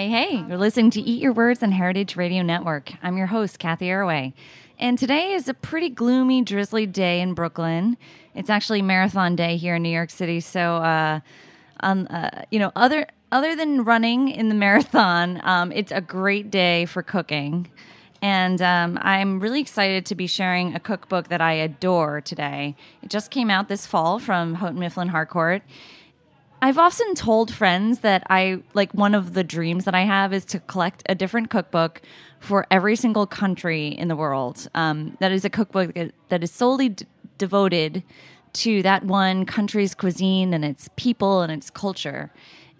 Hey, hey, you're listening to Eat Your Words on Heritage Radio Network. I'm your host, Cathy Erway. And today is a pretty gloomy, drizzly day in Brooklyn. It's actually marathon day here in New York City. So, uh, um, uh, you know, other other than running in the marathon, um, it's a great day for cooking. And um, I'm really excited to be sharing a cookbook that I adore today. It just came out this fall from Houghton Mifflin Harcourt. I've often told friends that I like one of the dreams that I have is to collect a different cookbook for every single country in the world. Um, that is a cookbook that is solely d- devoted to that one country's cuisine and its people and its culture.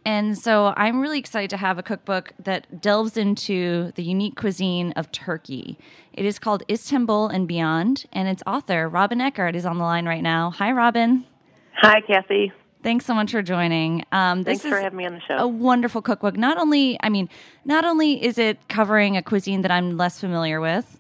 And so I'm really excited to have a cookbook that delves into the unique cuisine of Turkey. It is called Istanbul and Beyond, and its author, Robyn Eckhardt, is on the line right now. Hi, Robyn. Hi, Cathy. Thanks so much for joining. Um, Thanks for having me on the show. A wonderful cookbook. Not only, I mean, not only is it covering a cuisine that I'm less familiar with,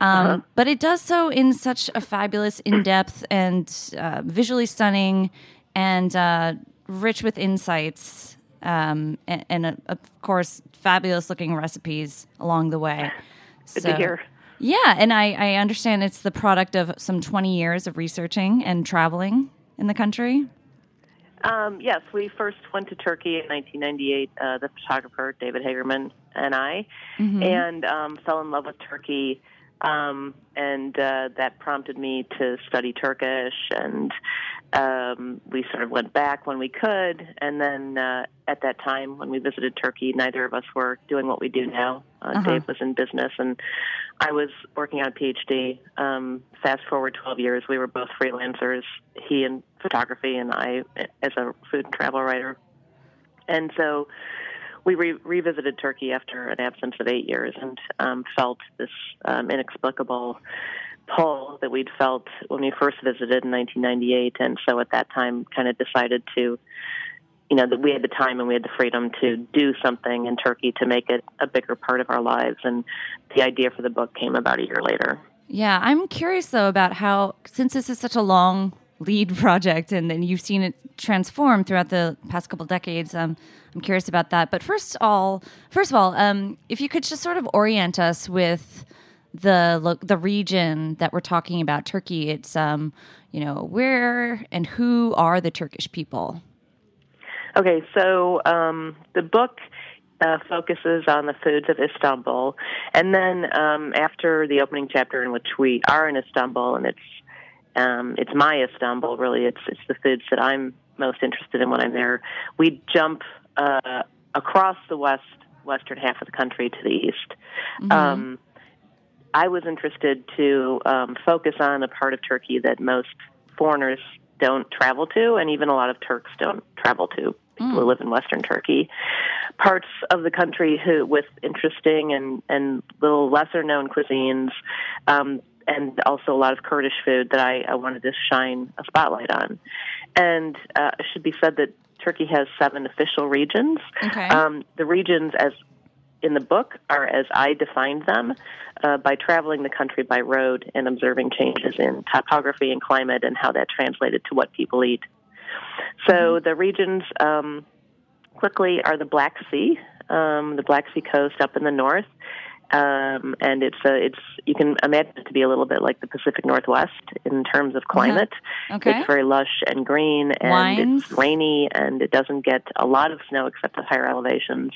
um, uh-huh. but it does so in such a fabulous, in-depth, and uh, visually stunning, and uh, rich with insights, um, and, and uh, of course, fabulous-looking recipes along the way. Good so, to hear. Yeah, and I, I understand it's the product of some 20 years of researching and traveling in the country. Um, yes, we first went to Turkey in 1998. Uh, the photographer David Hagerman and I, mm-hmm. and um, fell in love with Turkey. Um, and uh, that prompted me to study Turkish, and um, we sort of went back when we could. And then uh, at that time, when we visited Turkey, neither of us were doing what we do now. Uh, uh-huh. Dave was in business, and I was working on a PhD. Um, fast forward 12 years, we were both freelancers. He in photography, and I as a food and travel writer. And so we re- revisited Turkey after an absence of eight years and um, felt this um, inexplicable pull that we'd felt when we first visited in 1998. And so at that time, kind of decided to, you know, that we had the time and we had the freedom to do something in Turkey to make it a bigger part of our lives. And the idea for the book came about a year later. Yeah, I'm curious though about how, since this is such a long lead project and then you've seen it transform throughout the past couple decades. Um, I'm curious about that. But first of all, first of all, um, if you could just sort of orient us with the the region that we're talking about, Turkey. It's um, you know where and who are the Turkish people? Okay, so um, the book uh, focuses on the foods of Istanbul, and then um, after the opening chapter in which we are in Istanbul, and it's um, it's my Istanbul, really. It's it's the foods that I'm most interested in when I'm there. We jump uh, across the West western half of the country to the east. Um, I was interested to um, focus on a part of Turkey that most foreigners don't travel to, and even a lot of Turks don't travel to. People who live in Western Turkey, parts of the country who with interesting and and little lesser known cuisines, um, and also a lot of Kurdish food that I, I wanted to shine a spotlight on. And uh, it should be said that Turkey has seven official regions. Okay. Um, the regions, as in the book, are as I defined them uh, by traveling the country by road and observing changes in topography and climate and how that translated to what people eat. So the regions um, quickly are the Black Sea, um, the Black Sea coast up in the north. Um, and it's a, it's you can imagine it to be a little bit like the Pacific Northwest in terms of climate. Okay. It's very lush and green, and Wines? it's rainy, and it doesn't get a lot of snow except at higher elevations.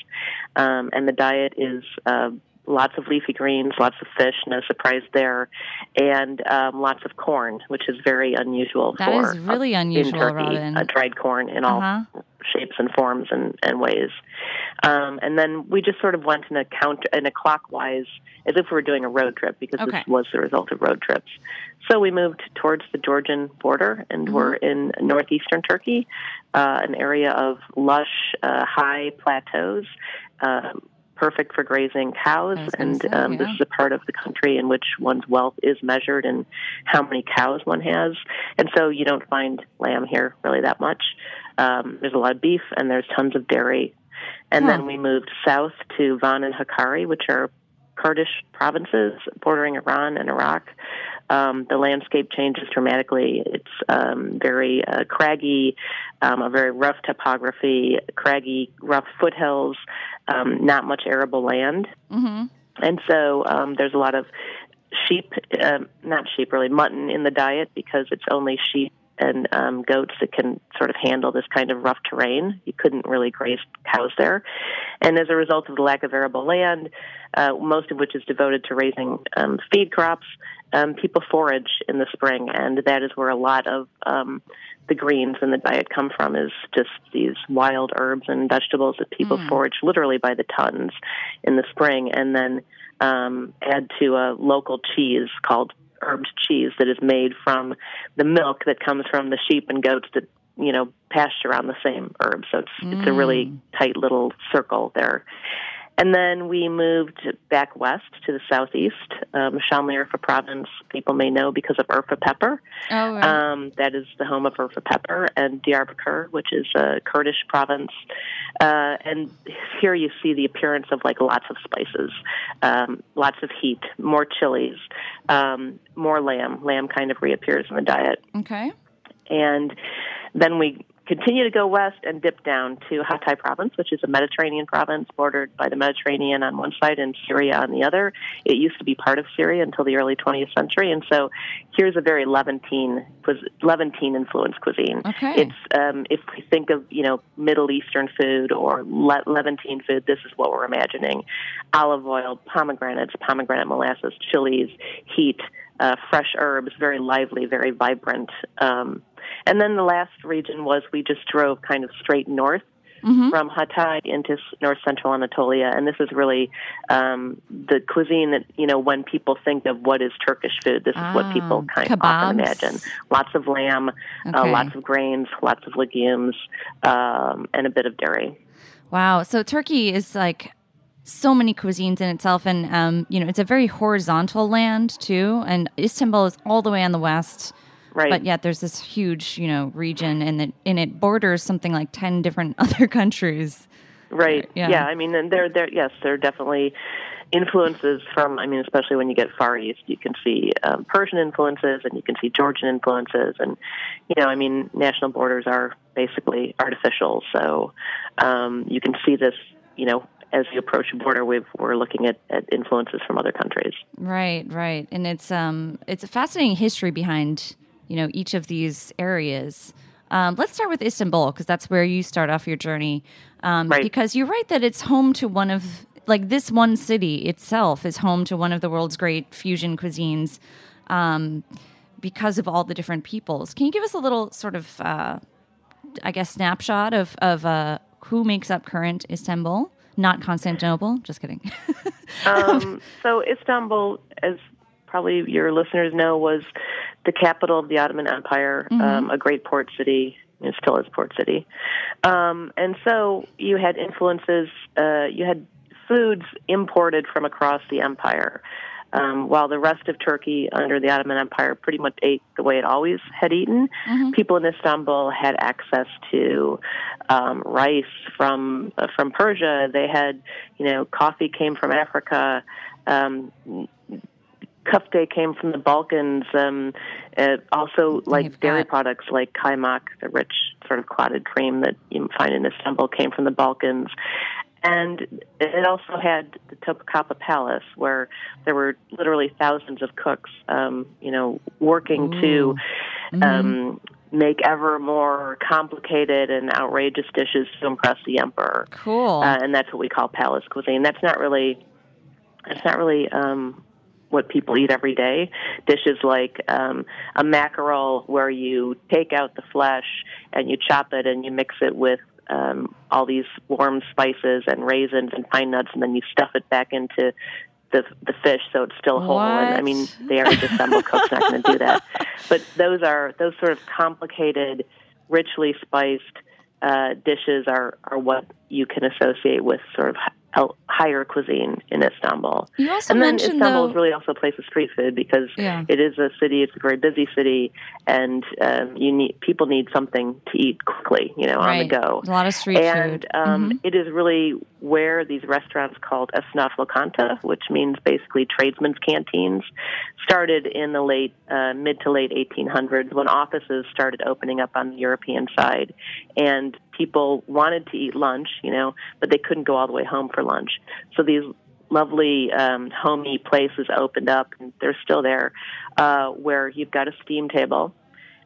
Um, and the diet is uh, lots of leafy greens, lots of fish, no surprise there, and um, lots of corn, which is very unusual That for is really uh, unusual, in Turkey, Robyn. uh, dried corn in all Uh-huh. shapes and forms and, and ways. Um, and then we just sort of went in a counter in a clockwise, as if we were doing a road trip, because Okay. this was the result of road trips. So we moved towards the Georgian border, and Mm-hmm. we're in northeastern Turkey, uh, an area of lush, uh, high plateaus. Uh, Perfect for grazing cows, I was gonna and say, um, this is a part of the country in which one's wealth is measured in how many cows one has. And so you don't find lamb here really that much. Um, there's a lot of beef and there's tons of dairy. And Huh. then we moved south to Van and Hakkari, which are Kurdish provinces bordering Iran and Iraq. Um, the landscape changes dramatically. It's um, very uh, craggy, um, a very rough topography, craggy, rough foothills, um, not much arable land. hmm And so um, there's a lot of sheep, um, not sheep really, mutton in the diet because it's only sheep and um, goats that can sort of handle this kind of rough terrain. You couldn't really graze cows there. And as a result of the lack of arable land, uh, most of which is devoted to raising um, feed crops, um, people forage in the spring, and that is where a lot of um, the greens in the diet come from is just these wild herbs and vegetables that people forage literally by the tons in the spring and then um, add to a local cheese called herbed cheese that is made from the milk that comes from the sheep and goats that you know pasture on the same herbs so it's it's a really mm. tight little circle there and then we moved back west to the southeast. Um, Sanliurfa province, people may know because of Urfa pepper. Oh, right. Um, that is the home of Urfa pepper, and Diyarbakir, which is a Kurdish province. Uh, and here you see the appearance of like lots of spices, um, lots of heat, more chilies, um, more lamb. Lamb kind of reappears in the diet. okay. And then we continue to go west and dip down to Hatay province, which is a Mediterranean province bordered by the Mediterranean on one side and Syria on the other. It used to be part of Syria until the early 20th century, and so here's a very Levantine, Levantine influenced cuisine. Okay. It's um, if we think of you know Middle Eastern food or Le- Levantine food, this is what we're imagining: olive oil, pomegranates, pomegranate molasses, chilies, heat, uh, fresh herbs, very lively, very vibrant. Um, and then the last region was we just drove kind of straight north from Hatay into north central Anatolia, and this is really um, the cuisine that you know when people think of what is Turkish food, this is what people Ah, kind of often imagine. Lots of lamb, uh, lots of grains, lots of legumes, um, and a bit of dairy. Wow. So Turkey is like so many cuisines in itself, and um, you know, it's a very horizontal land too. And Istanbul is all the way on the west, Right. but yet there's this huge, you know, region, and it and it borders something like ten different other countries. Right. Yeah. Yeah. I mean, and there, there, yes, there are definitely influences from. I mean, especially when you get far east, you can see um, Persian influences, and you can see Georgian influences, and you know, I mean, national borders are basically artificial. So um, you can see this, you know. As you approach a border, we've, we're looking at, at influences from other countries. Right, right, and it's um, it's a fascinating history behind you know each of these areas. Um, let's start with Istanbul because that's where you start off your journey. Um, Right. Because you're right that it's home to one of like this one city itself is home to one of the world's great fusion cuisines. Um, because of all the different peoples, can you give us a little sort of, uh, I guess, snapshot of of uh, who makes up current Istanbul? not Constantinople. Just kidding. um, so Istanbul, as probably your listeners know, was the capital of the Ottoman Empire, mm-hmm. um, a great port city. It still is port city, um, and so you had influences. Uh, you had foods imported from across the empire. Um, while the rest of Turkey under the Ottoman Empire pretty much ate the way it always had eaten, mm-hmm. people in Istanbul had access to um, rice from uh, from Persia. They had, you know, coffee came from Africa. Um, Kofte came from the Balkans. Um, also, like dairy products like kaymak, the rich sort of clotted cream that you find in Istanbul, came from the Balkans. And it also had the Topkapı Palace, where there were literally thousands of cooks, um, you know, working Ooh. to mm-hmm. um, make ever more complicated and outrageous dishes to impress the emperor. Cool. Uh, and that's what we call palace cuisine. That's not really, that's not really um, what people eat every day. Dishes like um, a mackerel, where you take out the flesh and you chop it and you mix it with um, all these warm spices and raisins and pine nuts, and then you stuff it back into the the fish so it's still whole. What? And I mean, the average Istanbul cook's not going to do that. But those are those sort of complicated, richly spiced uh, dishes are are what you can associate with sort of higher cuisine in Istanbul. You also and then mentioned Istanbul though, is really also a place of street food because yeah. it is a city. It's a very busy city, and um, you need people need something to eat quickly, you know, right. on the go. A lot of street and, food. Um, mm-hmm. it is really where these restaurants called esnaf lokanta, which means basically tradesmen's canteens, started in the late uh, mid to late 1800s when offices started opening up on the European side, and people wanted to eat lunch, you know, but they couldn't go all the way home for lunch. So these lovely um, homey places opened up, and they're still there, uh, where you've got a steam table,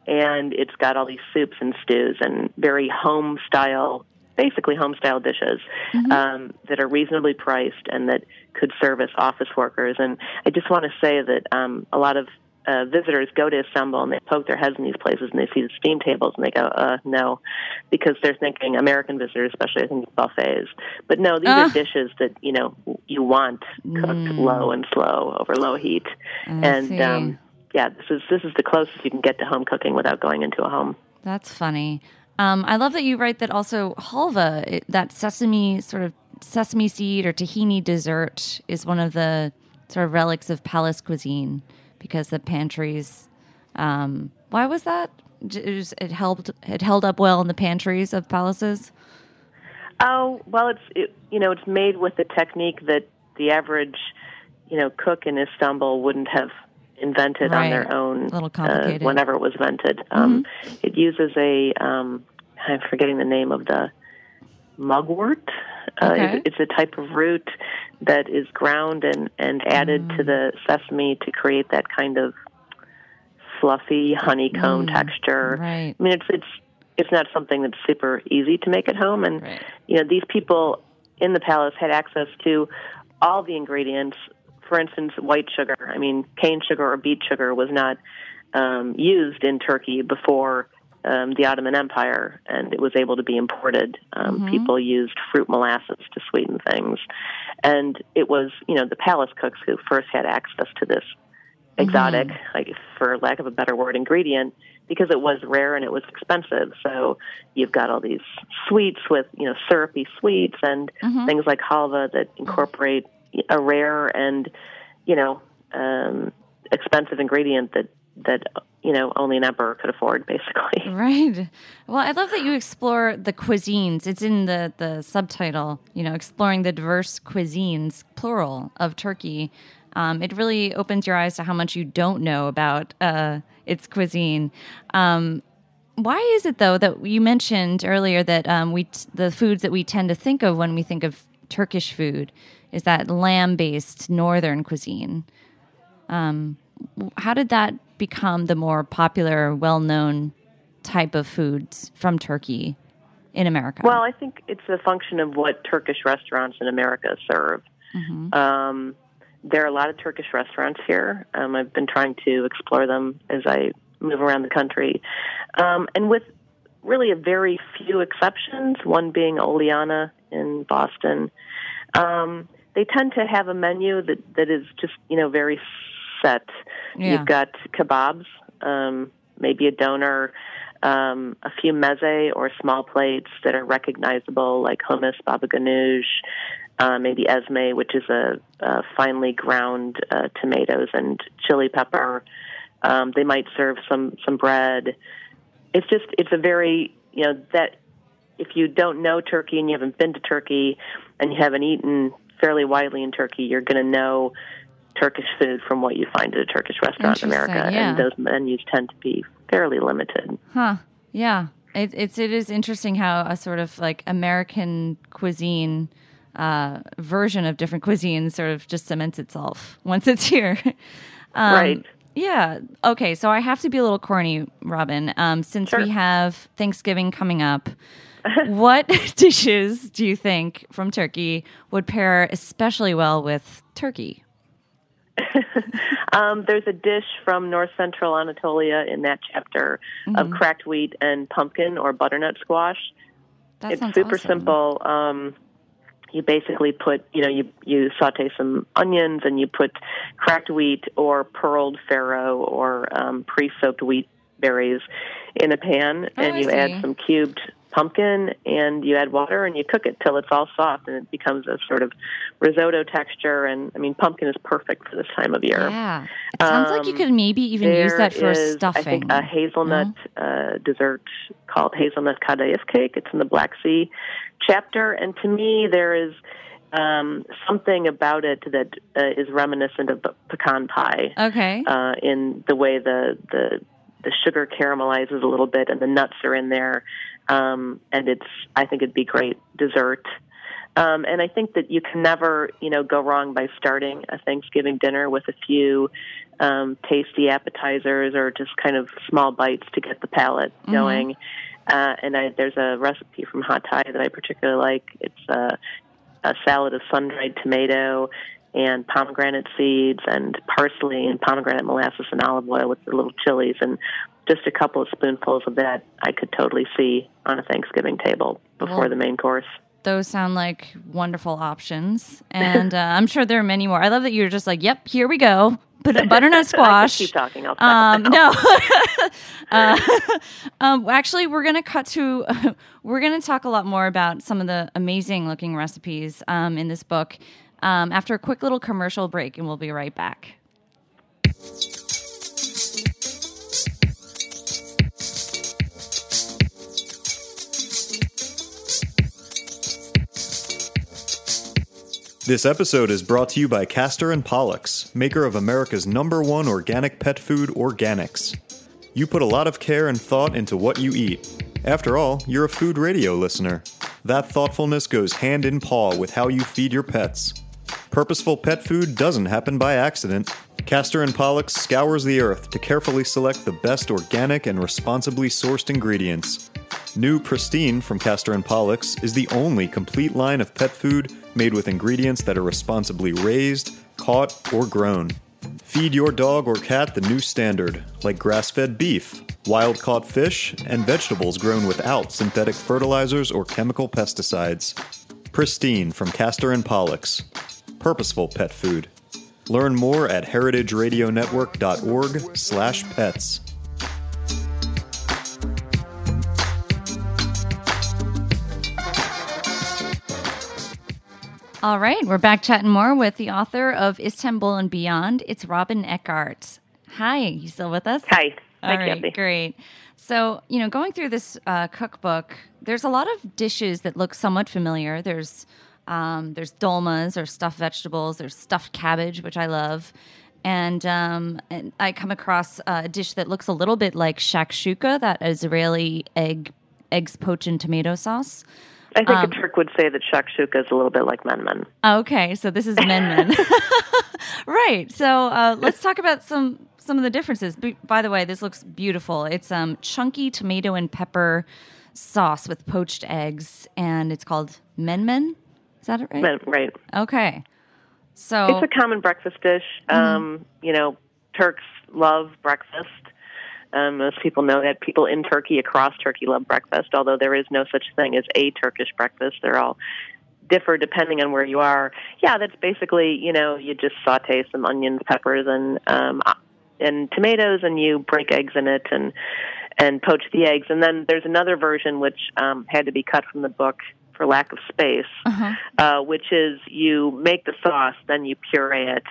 and it's got all these soups and stews and very home style, basically home style dishes mm-hmm. um, that are reasonably priced and that could service office workers. And I just want to say that um, a lot of uh, visitors go to Istanbul and they poke their heads in these places and they see the steam tables and they go, uh, no, because they're thinking American visitors, especially I think buffets. But no, these uh. are dishes that you know you want cooked mm. low and slow over low heat, I and see. um, yeah, this is this is the closest you can get to home cooking without going into a home. That's funny. Um, I love that you write that also halva, it, that sesame sort of sesame seed or tahini dessert, is one of the sort of relics of palace cuisine because the pantries. Um, why was that? It, was, it helped. It held up well in the pantries of palaces. Oh well, it's it, you know it's made with a technique that the average you know cook in Istanbul wouldn't have invented right. on their own. A little complicated. Uh, whenever it was invented, um, mm-hmm. it uses a um, I'm forgetting the name of the mugwort. Uh, okay. it's, it's, a type of root that is ground and, and added mm. to the sesame to create that kind of fluffy honeycomb mm. texture. Right. I mean, it's it's it's not something that's super easy to make at home, and right. you know these people in the palace had access to all the ingredients. For instance, white sugar. I mean, cane sugar or beet sugar was not um, used in Turkey before um, the Ottoman Empire, and it was able to be imported. Um, mm-hmm. People used fruit molasses to sweeten things, and it was you know the palace cooks who first had access to this exotic, mm-hmm. like for lack of a better word, ingredient because it was rare and it was expensive. So you've got all these sweets with you know syrupy sweets and mm-hmm. things like halva that incorporate a rare and you know um, expensive ingredient that that you know only an emperor could afford basically. Right. Well i love that you explore the cuisines. It's in the the subtitle you know exploring the diverse cuisines plural of turkey. Um, it really opens your eyes to how much you don't know about uh, its cuisine. Um, why is it though that you mentioned earlier that um, we t- the foods that we tend to think of when we think of turkish food is that lamb based northern cuisine? Um, how did that become the more popular, well known type of foods from Turkey in America? Well, I think it's a function of what Turkish restaurants in America serve. Mm-hmm. Um, there are a lot of Turkish restaurants here. Um, I've been trying to explore them as I move around the country. Um, and with really a very few exceptions, one being Oleana in Boston, Um, they tend to have a menu that, that is just, you know, very set. Yeah. You've got kebabs, um, maybe a doner, um, a few meze or small plates that are recognizable, like hummus, baba ganoush, uh, maybe ezme, which is a, a finely ground uh, tomatoes and chili pepper. Um, they might serve some some bread. It's just it's a very you know that if you don't know Turkey and you haven't been to Turkey and you haven't eaten fairly widely in Turkey, you're going to know Turkish food from what you find at a Turkish restaurant in America, yeah. and those menus tend to be fairly limited. Huh. Yeah. It, it's it is interesting how a sort of like American cuisine uh, version of different cuisines sort of just cements itself once it's here. Um, Right. Yeah. Okay. So I have to be a little corny, Robyn. Um, since Sure. we have Thanksgiving coming up, what dishes do you think from Turkey would pair especially well with turkey? Um, there's a dish from North Central Anatolia in that chapter Mm-hmm. of cracked wheat and pumpkin or butternut squash. That it's super awesome. simple. Um, you basically put, you know, you you saute some onions and you put cracked wheat or pearled farro or um, pre-soaked wheat berries in a pan, Oh, and I you see. add some cubed pumpkin and you add water and you cook it till it's all soft and it becomes a sort of risotto texture. And I mean, pumpkin is perfect for this time of year. Yeah. It sounds like you Um, could maybe even use that for is, stuffing. I think a hazelnut uh, dessert called hazelnut kadayif cake. It's in the Black Sea chapter, and to me, there is um, something about it that uh, is reminiscent of pecan pie okay. uh, in the way the the the sugar caramelizes a little bit and the nuts are in there, um, and it's I think it'd be great dessert. Um, and I think that you can never, you know, go wrong by starting a Thanksgiving dinner with a few um, tasty appetizers or just kind of small bites to get the palate going. Uh, and I, there's a recipe from Hatay that I particularly like. It's a, a salad of sun-dried tomato and pomegranate seeds and parsley and pomegranate molasses and olive oil with the little chilies and just a couple of spoonfuls of that I could totally see on a Thanksgiving table before Well, the main course. Those sound like wonderful options. And uh, I'm sure there are many more. I love that you're just like, yep, here we go. But butternut squash. keep talking. I'll Um, no. uh, um, actually, we're going to cut to, we're going to talk a lot more about some of the amazing looking recipes um, in this book um, after a quick little commercial break, and we'll be right back. This episode is brought to you by Castor and Pollux, maker of America's number one organic pet food, Organix. You put a lot of care and thought into what you eat. After all, you're a food radio listener. That thoughtfulness goes hand in paw with how you feed your pets. Purposeful pet food doesn't happen by accident. Castor and Pollux scours the earth to carefully select the best organic and responsibly sourced ingredients. New Pristine from Castor and Pollux is the only complete line of pet food made with ingredients that are responsibly raised, caught, or grown. Feed your dog or cat the new standard, like grass fed beef, wild caught fish, and vegetables grown without synthetic fertilizers or chemical pesticides. Pristine from Castor and Pollux. Purposeful pet food. Learn more at heritageradionetwork.org/pets. All right, we're back chatting more with the author of Istanbul and Beyond. It's Robyn Eckhardt. Hi, you still with us? Hi. All Hi, right, Cathy. great. So, you know, going through this uh, cookbook, there's a lot of dishes that look somewhat familiar. There's um, there's dolmas or stuffed vegetables. There's stuffed cabbage, which I love, and um, and I come across a dish that looks a little bit like shakshuka, that Israeli egg eggs poached in tomato sauce. I think um, a Turk would say that shakshuka is a little bit like menemen. Okay, so this is menmen, right. So uh, let's talk about some some of the differences. B- by the way, this looks beautiful. It's um chunky tomato and pepper sauce with poached eggs, and it's called men men. Is that it right? Men, right. Okay. So It's a common breakfast dish. Mm-hmm. Um, you know, Turks love breakfast. Um, most people know that. People in Turkey, across Turkey, love breakfast, although there is no such thing as a Turkish breakfast. They're all differ depending on where you are. Yeah, that's basically you know you just saute some onions, peppers, and um, and tomatoes, and you break eggs in it and and poach the eggs. And then there's another version which um, had to be cut from the book for lack of space, uh-huh. uh, which is you make the sauce, then you puree it.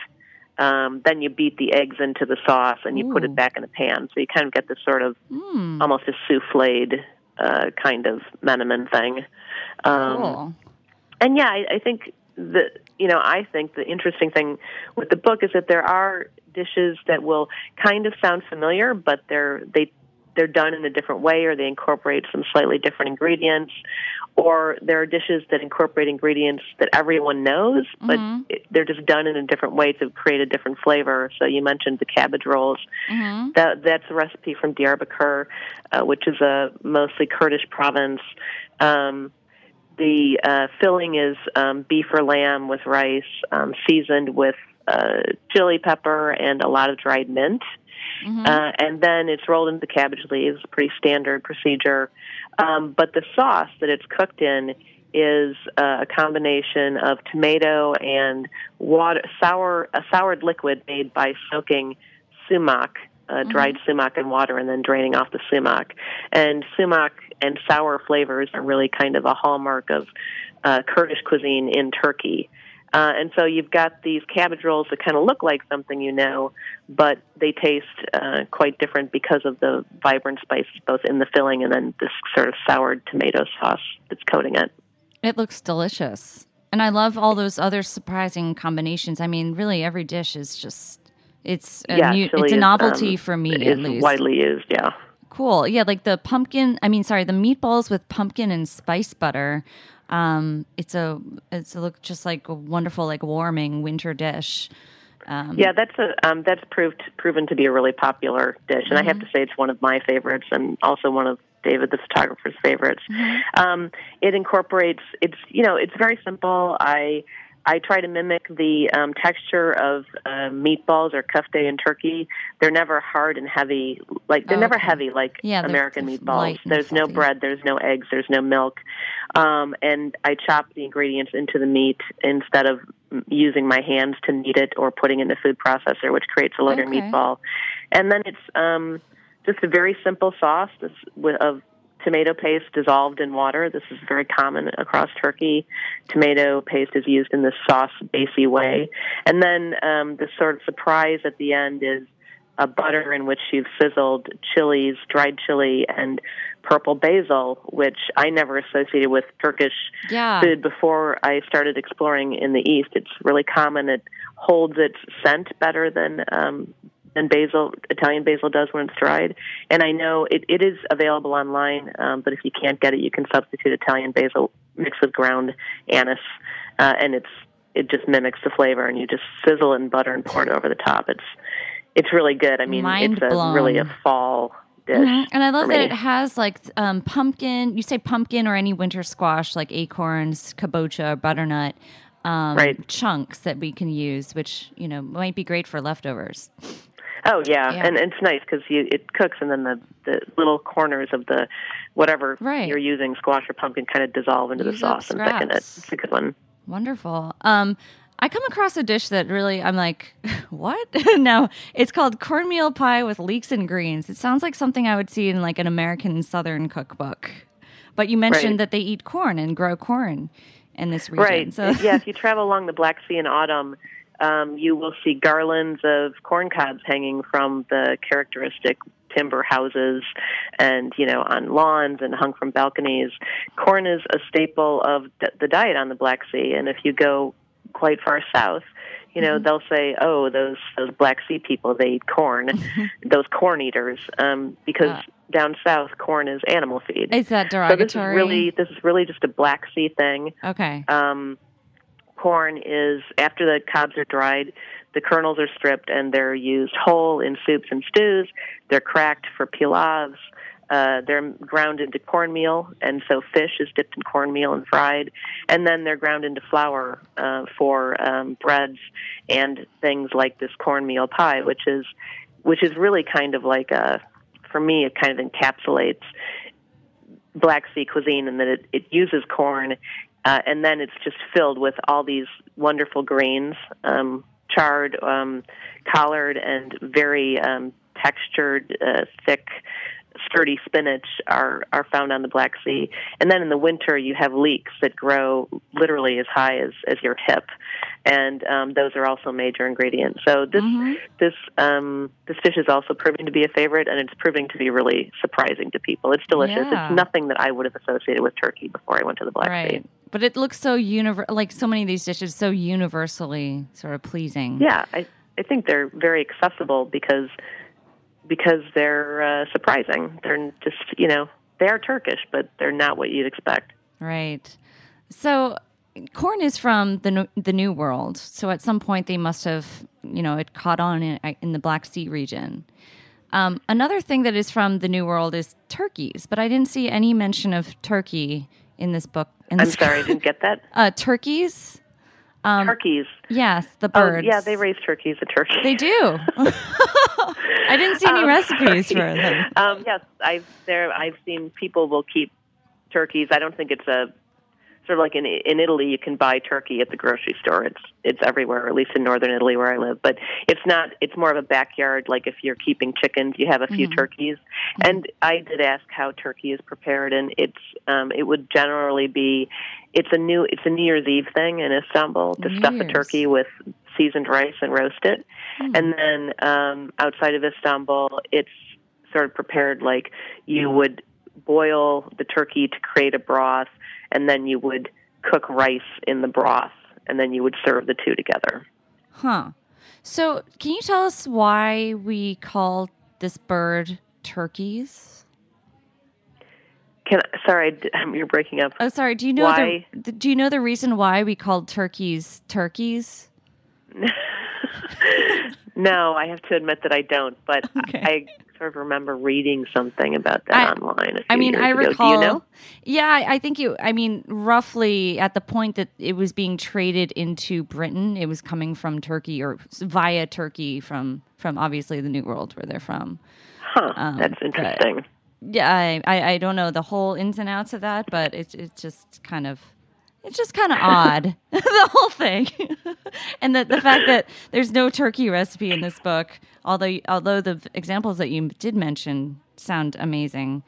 Um, then you beat the eggs into the sauce and you Ooh. put it back in a pan. So you kind of get this sort of mm. almost a souffled uh, kind of menemen thing. Um, cool. And yeah, I, I think the you know I think the interesting thing with the book is that there are dishes that will kind of sound familiar, but they're they they're done in a different way or they incorporate some slightly different ingredients or there are dishes that incorporate ingredients that everyone knows but mm-hmm. it, they're just done in a different way to create a different flavor so you mentioned the cabbage rolls mm-hmm. that that's a recipe from Diyarbakir uh, which is a mostly Kurdish province um, the uh, filling is um, beef or lamb with rice um, seasoned with uh, chili pepper and a lot of dried mint Mm-hmm. Uh, and then it's rolled into cabbage leaves, pretty standard procedure. Um, but the sauce that it's cooked in is uh, a combination of tomato and water, sour, a soured liquid made by soaking sumac, uh, mm-hmm. dried sumac in water, and then draining off the sumac. And sumac and sour flavors are really kind of a hallmark of uh, Kurdish cuisine in Turkey. Uh, and so you've got these cabbage rolls that kind of look like something you know, but they taste uh, quite different because of the vibrant spices both in the filling and then this sort of soured tomato sauce that's coating it. It looks delicious. And I love all those other surprising combinations. I mean, really, every dish is just, it's a, yeah, new, it's a novelty um, for me, at least. widely used, yeah. Cool. Yeah, like the pumpkin, I mean, sorry, the meatballs with pumpkin and spice butter um, it's a it's a look just like a wonderful like warming winter dish. Um, yeah, that's a um, that's proved proven to be a really popular dish, and mm-hmm. I have mm-hmm. to say it's one of my favorites, and also one of David the photographer's favorites. Mm-hmm. Um, it incorporates it's you know it's very simple. I I try to mimic the um, texture of uh, meatballs or kofte in Turkey. They're never hard and heavy, like they're oh, never heavy like yeah, American meatballs. There's no bread, there's no eggs, there's no milk, um, and I chop the ingredients into the meat instead of using my hands to knead it or putting it in the food processor, which creates a lighter okay. meatball. And then it's um, just a very simple sauce of tomato paste dissolved in water. This is very common across Turkey. Tomato paste is used in this sauce basy way. And then um, the sort of surprise at the end is a butter in which you've sizzled chilies, dried chili, and purple basil, which I never associated with Turkish yeah. food before I started exploring in the East. It's really common. It holds its scent better than um, than basil, Italian basil does when it's dried. And I know it, it is available online, um, but if you can't get it, you can substitute Italian basil mixed with ground anise, uh, and it's it just mimics the flavor. And you just sizzle in butter and pour it over the top. It's it's really good. I mean, Mind it's a, really a fall dish. Mm-hmm. And I love that it has like um, pumpkin. You say pumpkin or any winter squash like acorns, kabocha, or butternut. Um, right. chunks that we can use, which you know might be great for leftovers. Oh yeah, yeah. and, and it's nice because it cooks, and then the the little corners of the whatever right. you're using, squash or pumpkin, kind of dissolve into Use the sauce and thicken it. It's a good one. Wonderful. Um, I come across a dish that really I'm like, what? no, it's called cornmeal pie with leeks and greens. It sounds like something I would see in like an American Southern cookbook. But you mentioned right. that they eat corn and grow corn in this region. Right. So. yeah, if you travel along the Black Sea in autumn, um, you will see garlands of corn cobs hanging from the characteristic timber houses and you know on lawns and hung from balconies. Corn is a staple of the diet on the black sea and if you go quite far south you know mm-hmm. they'll say oh those those black sea people they eat corn. Mm-hmm. those corn eaters um because uh, down south corn is animal feed. Is that derogatory so this is really this is really just a black sea thing. Okay. Um corn is after the cobs are dried, the kernels are stripped and they're used whole in soups and stews. They're cracked for pilavs. Uh, they're ground into cornmeal, and so fish is dipped in cornmeal and fried, and then they're ground into flour uh, for um, breads and things like this cornmeal pie, which is which is really kind of like a for me it kind of encapsulates Black Sea cuisine in that it, it uses corn uh, and then it's just filled with all these wonderful greens, um, charred, um, collared, and very um, textured, uh, thick sturdy spinach are are found on the Black Sea. And then in the winter, you have leeks that grow literally as high as as your hip, and um, those are also major ingredients. So this Mm-hmm. this um, this dish is also proving to be a favorite, and it's proving to be really surprising to people. It's delicious. Yeah. It's nothing that I would have associated with turkey before I went to the Black right. Sea. But it looks so univer like so many of these dishes so universally sort of pleasing. Yeah, I I think they're very accessible because because they're uh, surprising. They're just you know they are Turkish, but they're not what you'd expect. Right. So corn is from the the New World. So at some point they must have, you know, it caught on in, in the Black Sea region. Um, another thing that is from the New World is turkeys, but I didn't see any mention of turkey in this book. In I'm this sorry, I didn't get that. Uh, turkeys? turkeys. Yes, the Oh, birds. yeah, they raise turkeys at Turkey. They do. I didn't see any Um, recipes sorry. for them. Um, yes, I've there. I've seen people will keep turkeys. I don't think it's a sort of like in in Italy. You can buy turkey at the grocery store. It's it's everywhere, at least in northern Italy where I live. But it's not. It's more of a backyard. Like if you're keeping chickens, you have a few turkeys. And I did ask how turkey is prepared, and it's um, it would generally be. It's a new. It's a New Year's Eve thing in Istanbul to New stuff Year's. a turkey with seasoned rice and roast it. And then um, outside of Istanbul, it's sort of prepared like you would boil the turkey to create a broth, and then you would cook rice in the broth, and then you would serve the two together. Huh. So, can you tell us why we call this bird turkeys? Can sorry, I um, you're breaking up. Oh, sorry. Do you know Why? the, do you know the reason why we called turkeys turkeys? No, I have to admit that I don't, but Okay. I sort of remember reading something about that I- online. I mean, I ago. recall. You know? Yeah, I, I think you. I mean, roughly at the point that it was being traded into Britain, it was coming from Turkey or via Turkey from from obviously the New World where they're from. Huh, Um, that's interesting. Yeah, I, I, I don't know the whole ins and outs of that, but it's it's just kind of it's just kind of odd the whole thing, and the the fact that there's no turkey recipe in this book, although although the examples that you did mention sound amazing.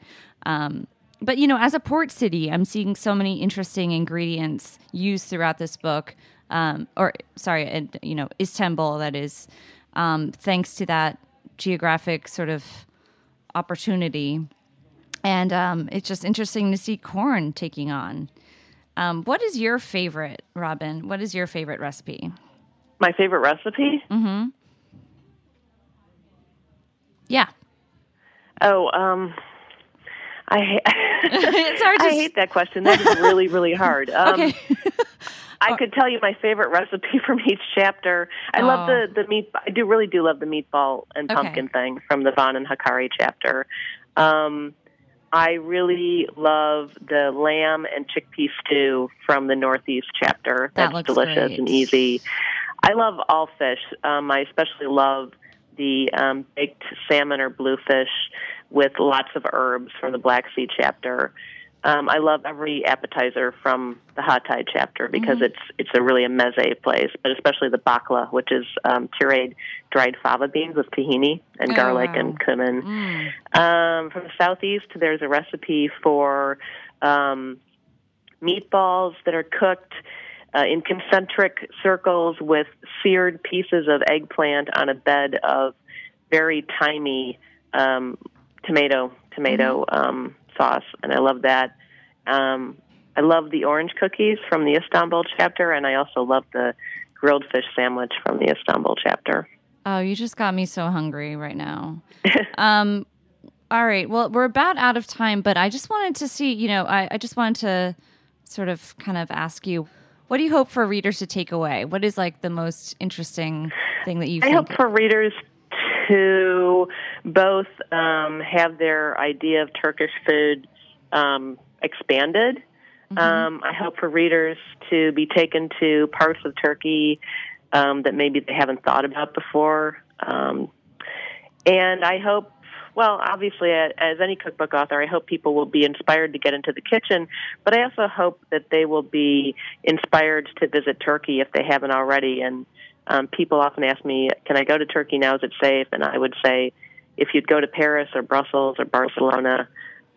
Um, but you know, as a port city, I'm seeing so many interesting ingredients used throughout this book. Um, or sorry, and you know, Istanbul. That is, um, thanks to that geographic sort of opportunity. And um, it's just interesting to see corn taking on. Um, what is your favorite, Robyn? What is your favorite recipe? My favorite recipe? Mm-hmm. Yeah, Oh, um, I ha- it's hard to. I hate that question. That is really, really hard. Um, okay, I could tell you my favorite recipe from each chapter. I love Oh. the the meat. I do really do love the meatball and Okay. pumpkin thing from the Van and Hakkari chapter. Um, I really love the lamb and chickpea stew from the Northeast chapter. That That's looks delicious great. and easy. I love all fish. Um, I especially love the um, baked salmon or bluefish with lots of herbs from the Black Sea chapter. Um, I love every appetizer from the Hatay chapter because it's it's a really a meze place, but especially the bakla, which is um, pureed dried fava beans with tahini and Oh, garlic wow. and cumin. Mm. Um, from the southeast, there's a recipe for um, meatballs that are cooked uh, in concentric circles with seared pieces of eggplant on a bed of very timey um, tomato tomato um, sauce, and I love that. Um, I love the orange cookies from the Istanbul chapter, and I also love the grilled fish sandwich from the Istanbul chapter. Oh, you just got me so hungry right now. um, all right. Well, we're about out of time, but I just wanted to see, you know, I, I just wanted to sort of kind of ask you, what do you hope for readers to take away? What is like the most interesting thing that you I hope for readers to both um, have their idea of Turkish food um, expanded. Um, I hope for readers to be taken to parts of Turkey um, that maybe they haven't thought about before. Um, and I hope Well, obviously, as any cookbook author, I hope people will be inspired to get into the kitchen, but I also hope that they will be inspired to visit Turkey if they haven't already. And um, people often ask me, "Can I go to Turkey now? Is it safe?" And I would say, if you'd go to Paris or Brussels or Barcelona,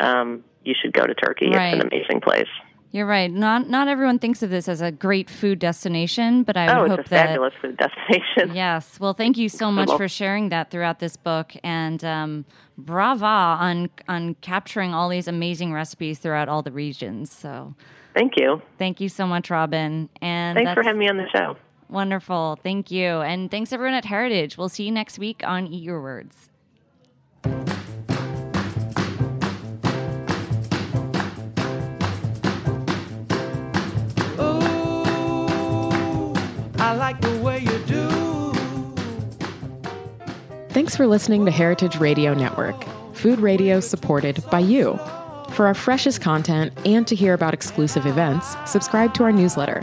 um, you should go to Turkey. Right. It's an amazing place. You're right. Not not everyone thinks of this as a great food destination, but I oh, would hope it's a that, fabulous food destination. Yes. Well, thank you so much for sharing that throughout this book, and um, brava on on capturing all these amazing recipes throughout all the regions. So, thank you. Thank you so much, Robyn. And thanks for having me on the show. Wonderful. Thank you, and thanks everyone at Heritage. We'll see you next week on Eat Your Words. Oh, like the way you do. Thanks for listening to Heritage Radio Network, food radio supported by you. For our freshest content and to hear about exclusive events, subscribe to our newsletter.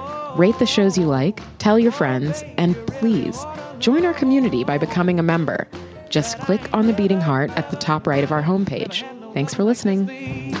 Rate the shows you like, tell your friends, and please join our community by becoming a member. Just click on the beating heart at the top right of our homepage. Thanks for listening.